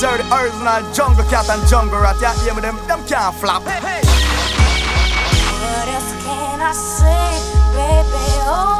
Jerry original jungle cat and jungle rat. Yeah, hear me them, them can't flap. Hey, hey. What else can I say, baby? Oh.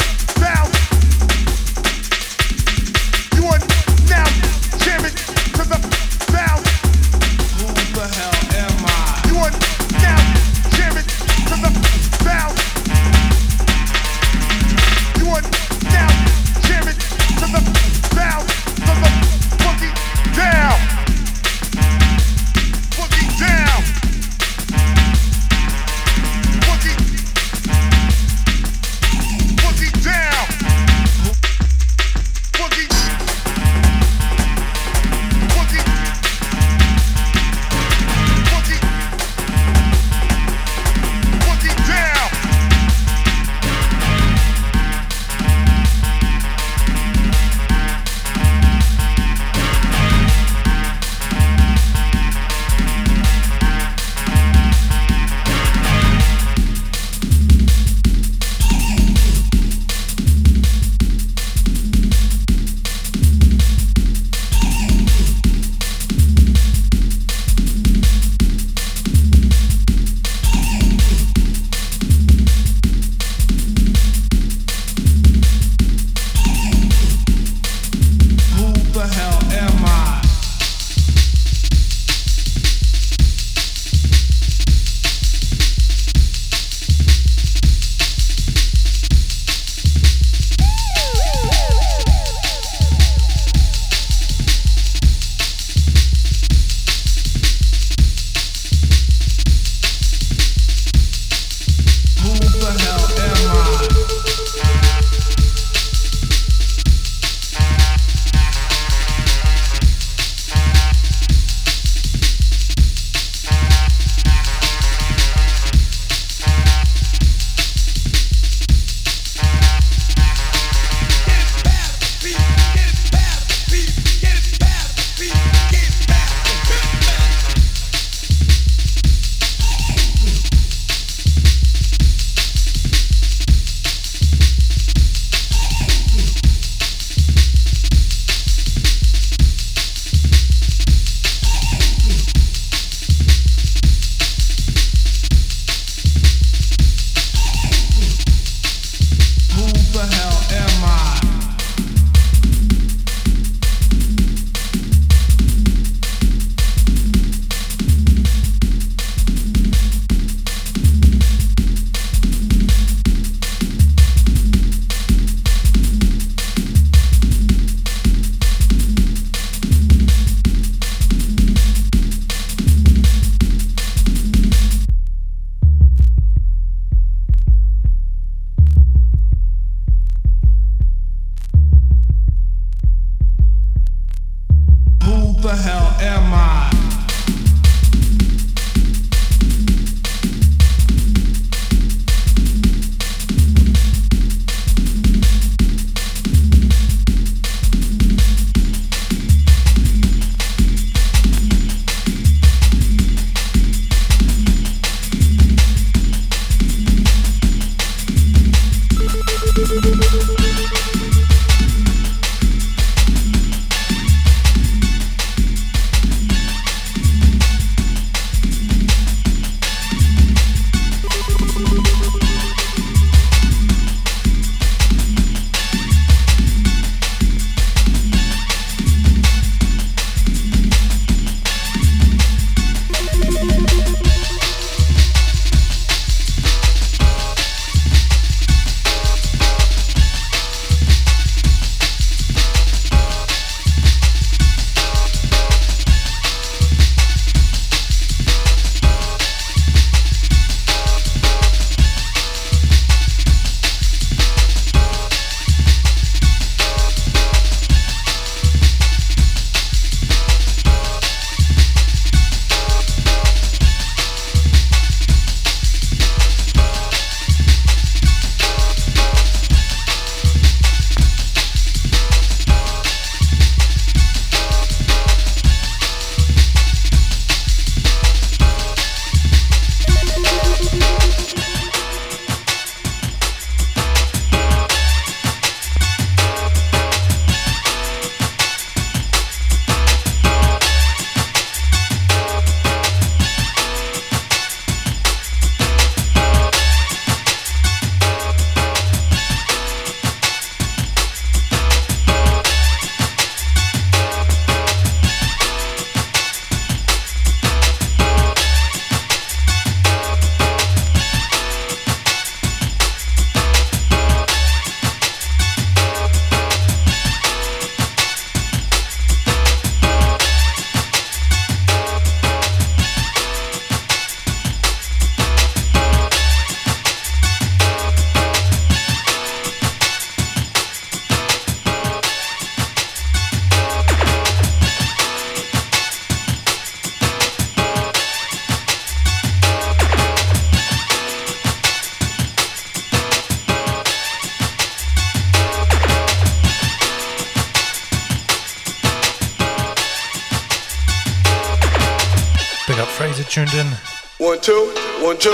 two, one, two.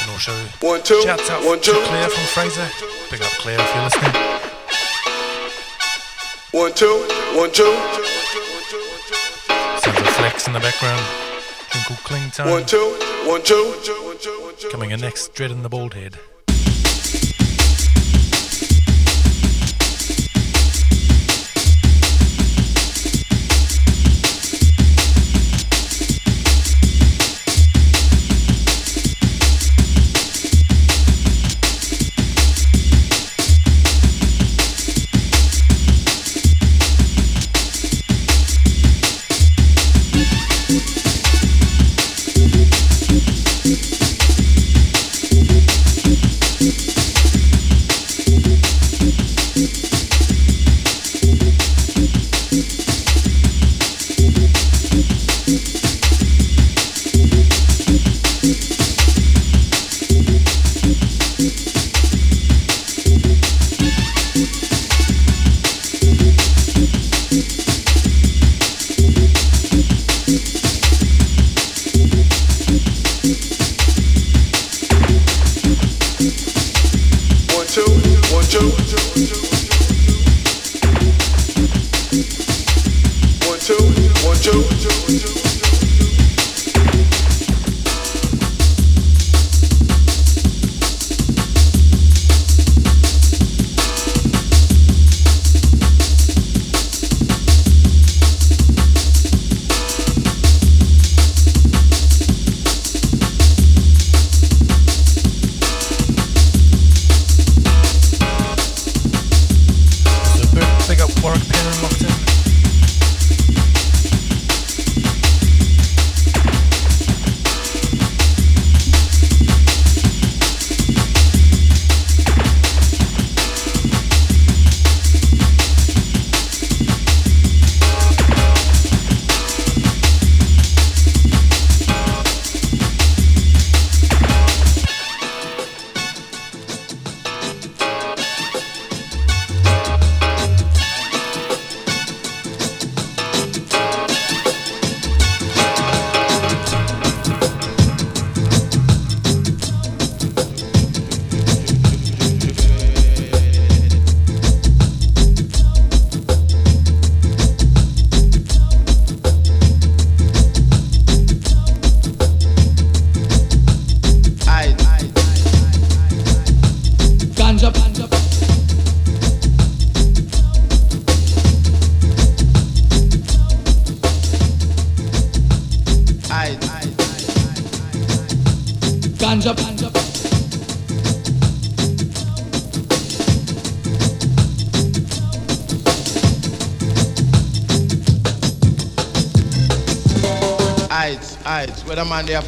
And also, One, two, shouts out one, two. to two. Claire from Fraser. Big up Claire if you're listening. One, two, one, two. Sounds of Flex in the background. Called Cling Tone. One, two, one, two. One, two, one, two. Coming in next, Dread in the Bald Head.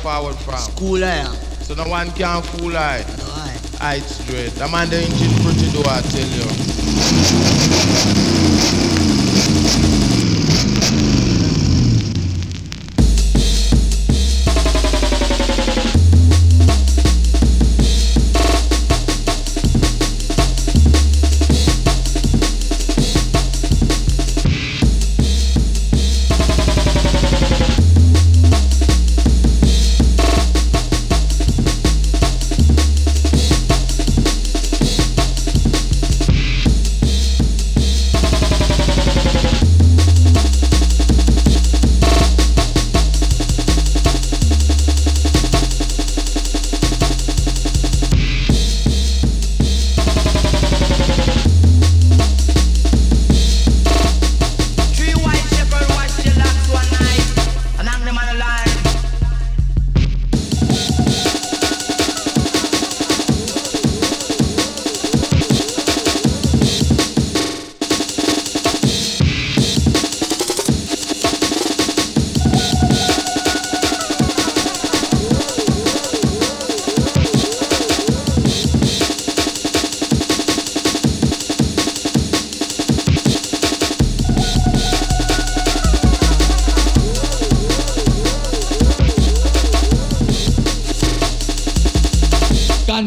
Forward from? Cool I eh? am. So no one can fool I. No, eh? I. Aight straight. The man the engine pretty do I tell you.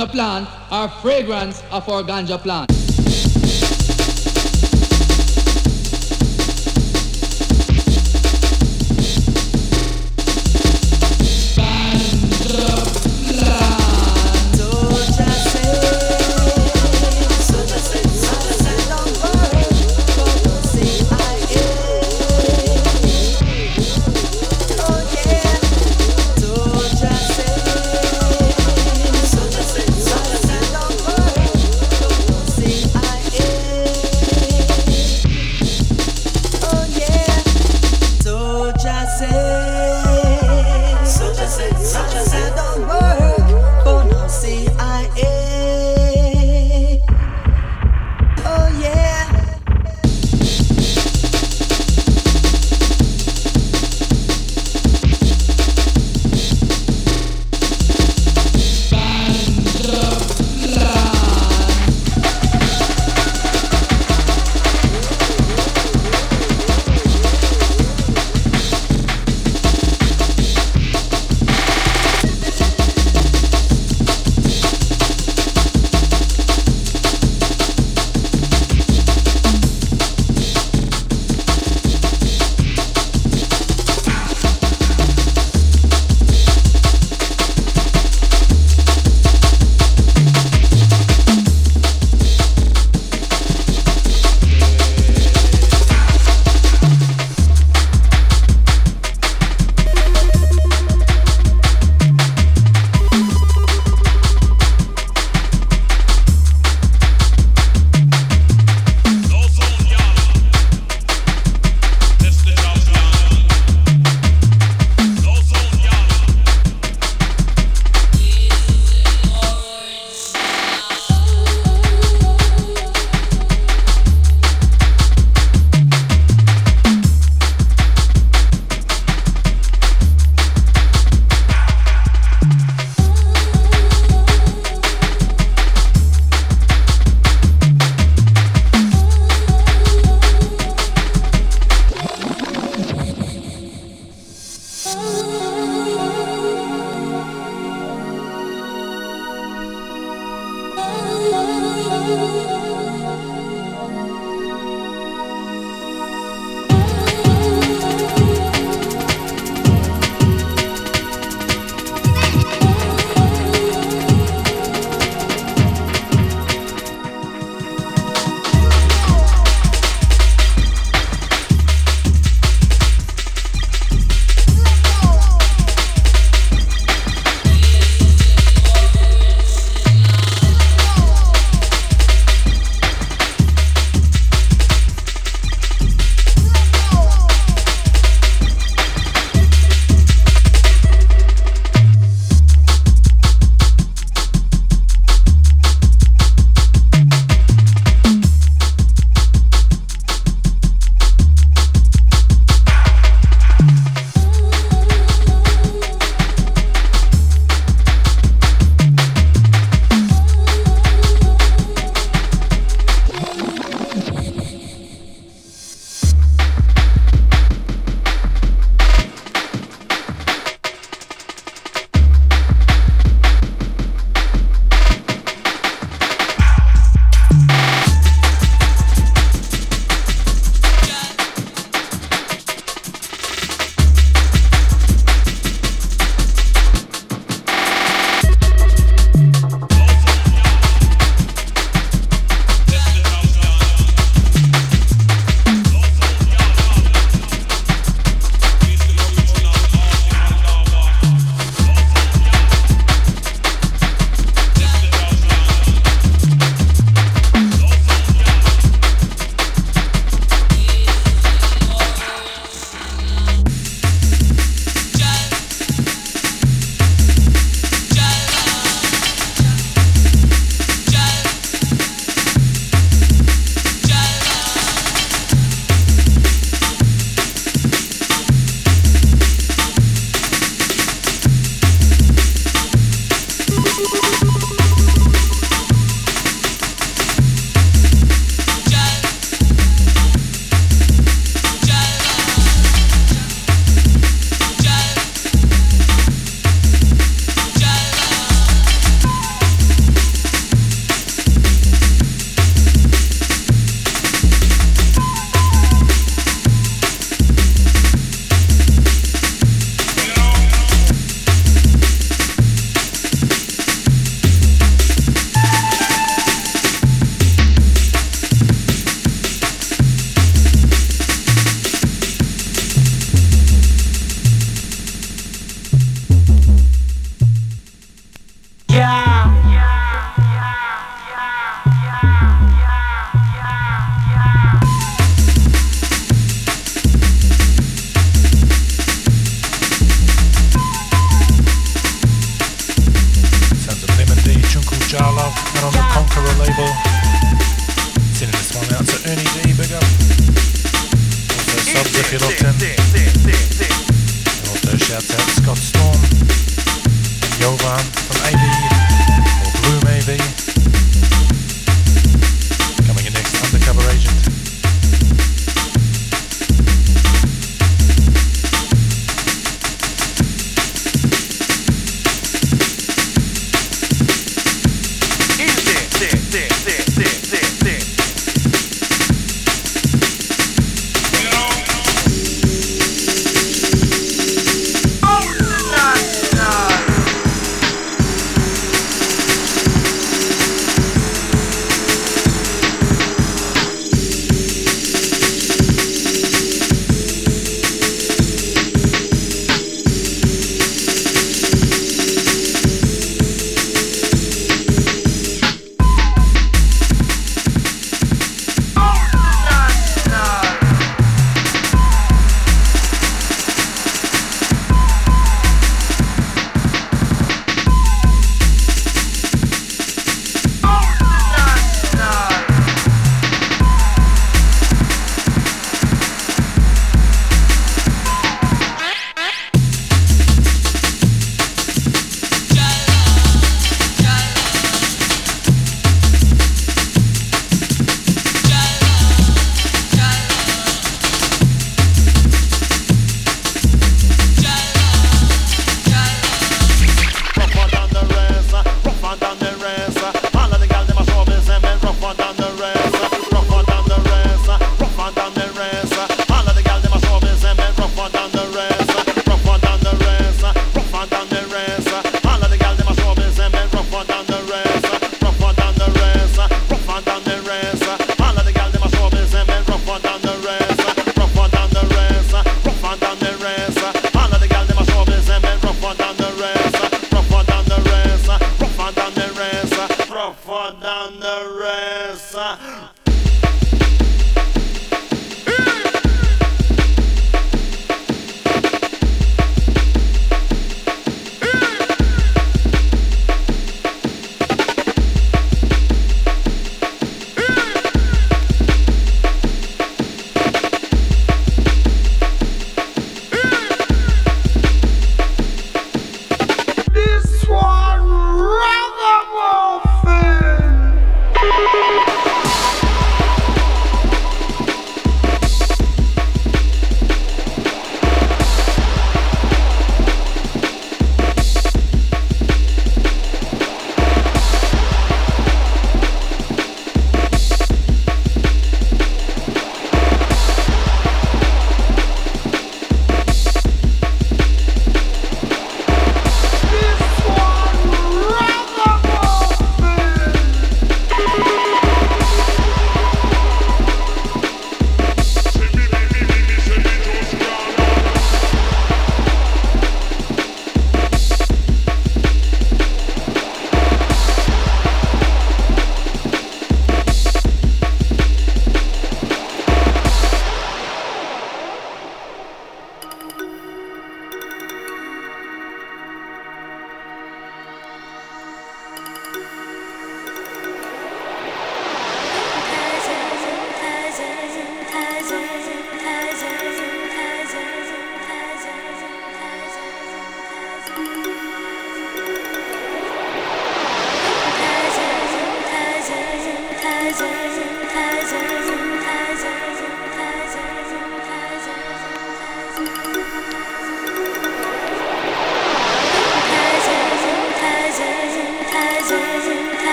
Ganja plant are fragrance of our ganja plant.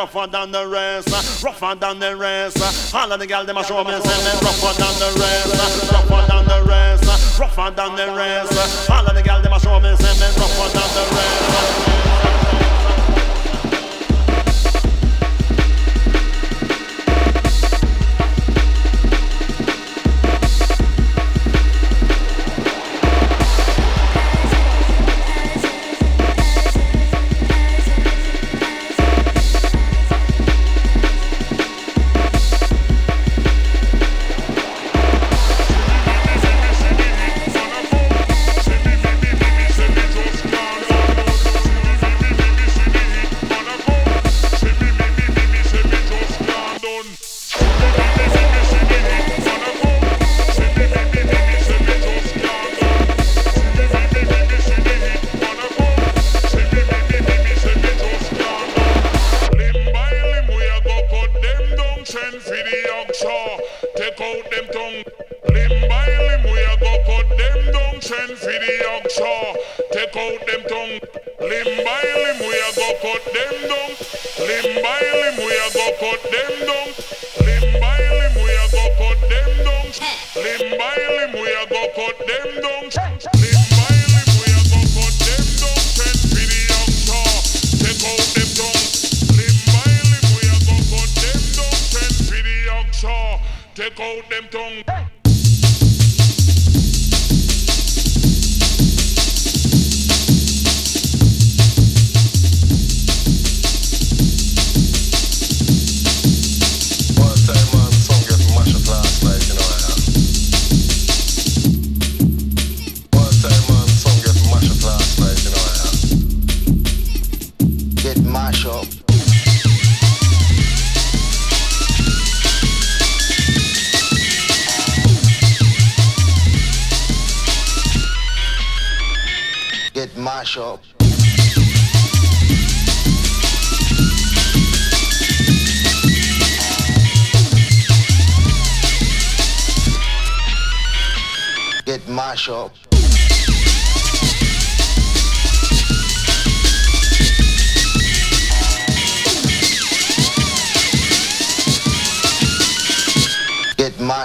Rougher than the rest, rougher than the rest. All of the girls them a show me say me rougher than the rest, rougher than the rest, rougher than the rest. All of the girls them a show me say me rougher than the rest.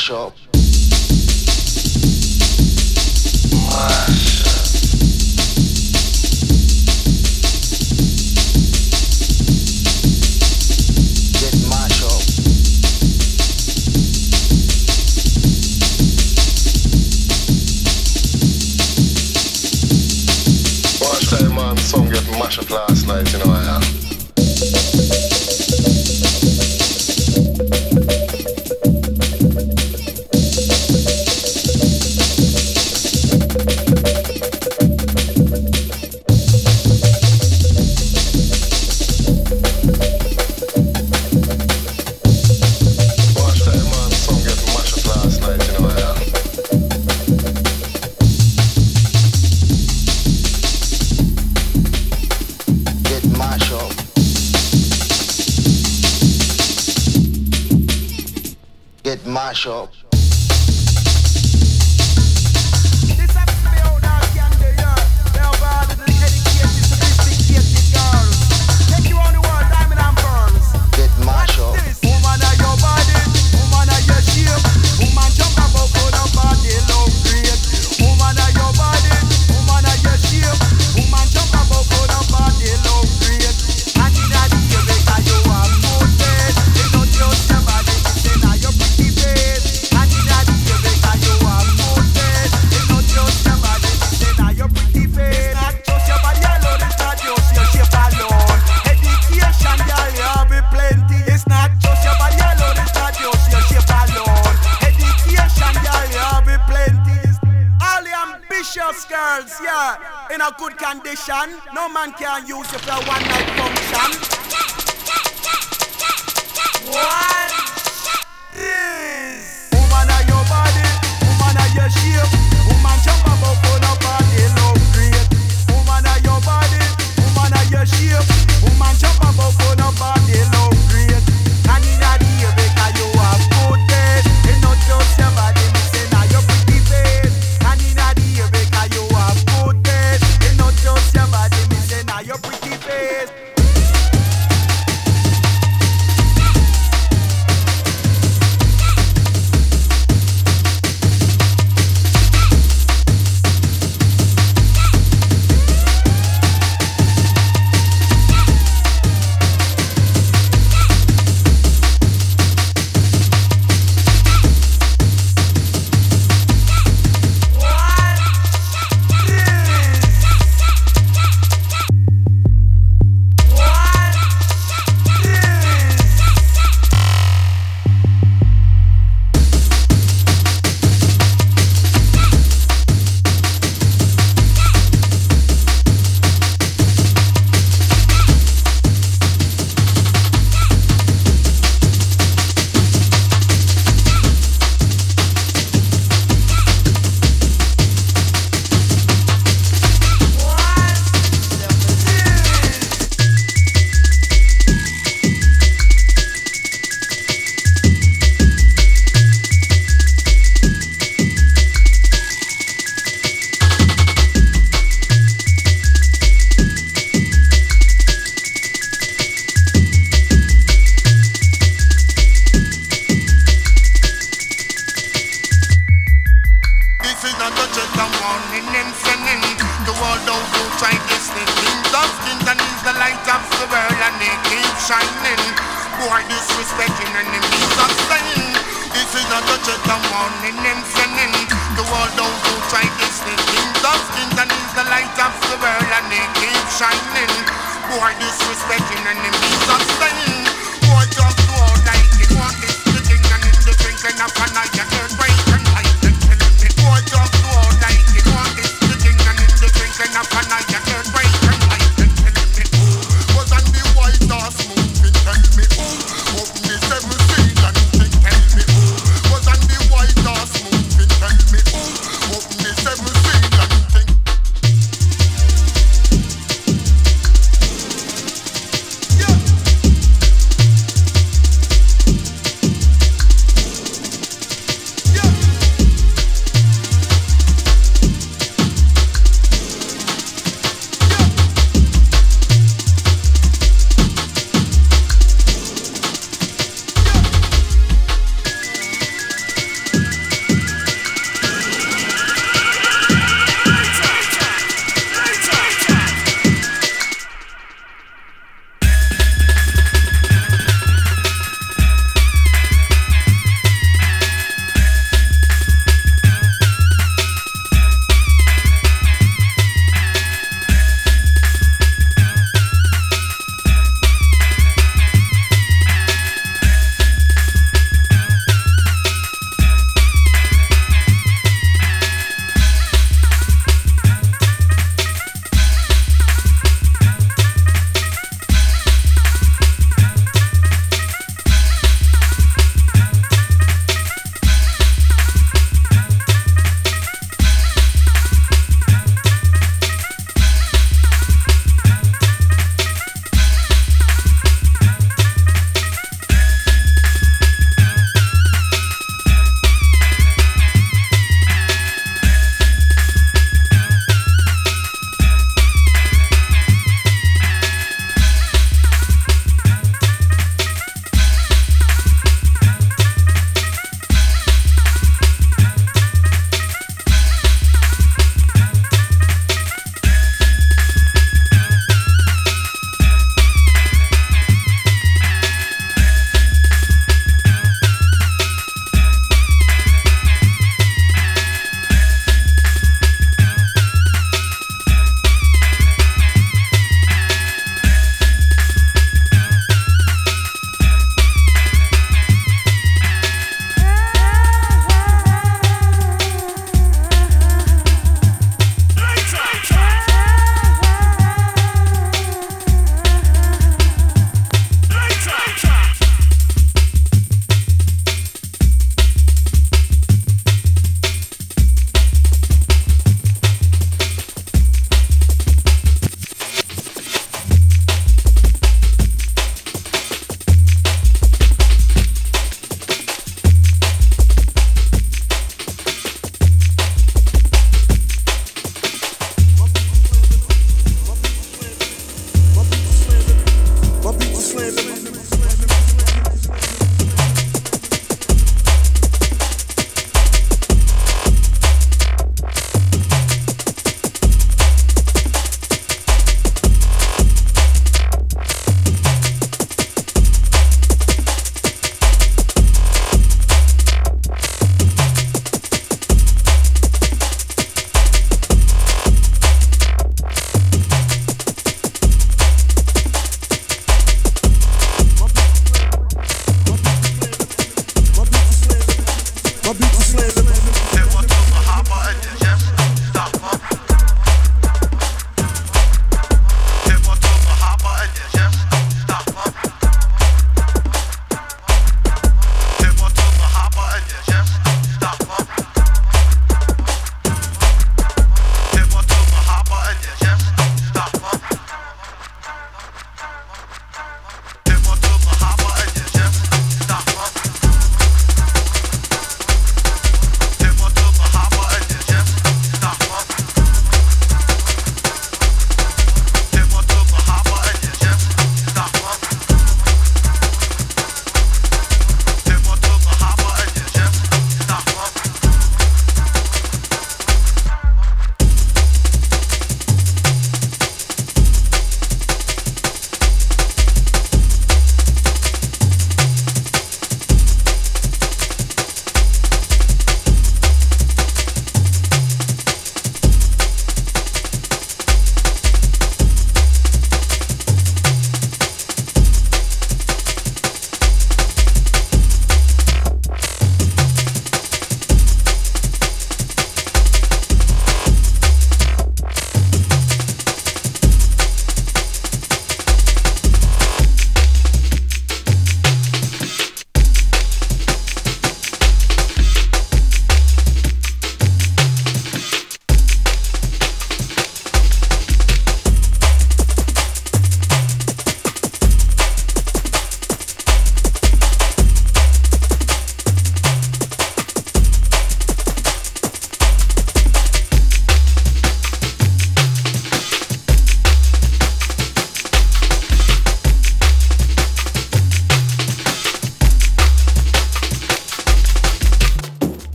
mash up. Watched that man's song get mashed up last night, you know I have.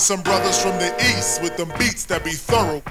Some brothers from the east with them beats that be thorough.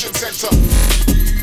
detention center.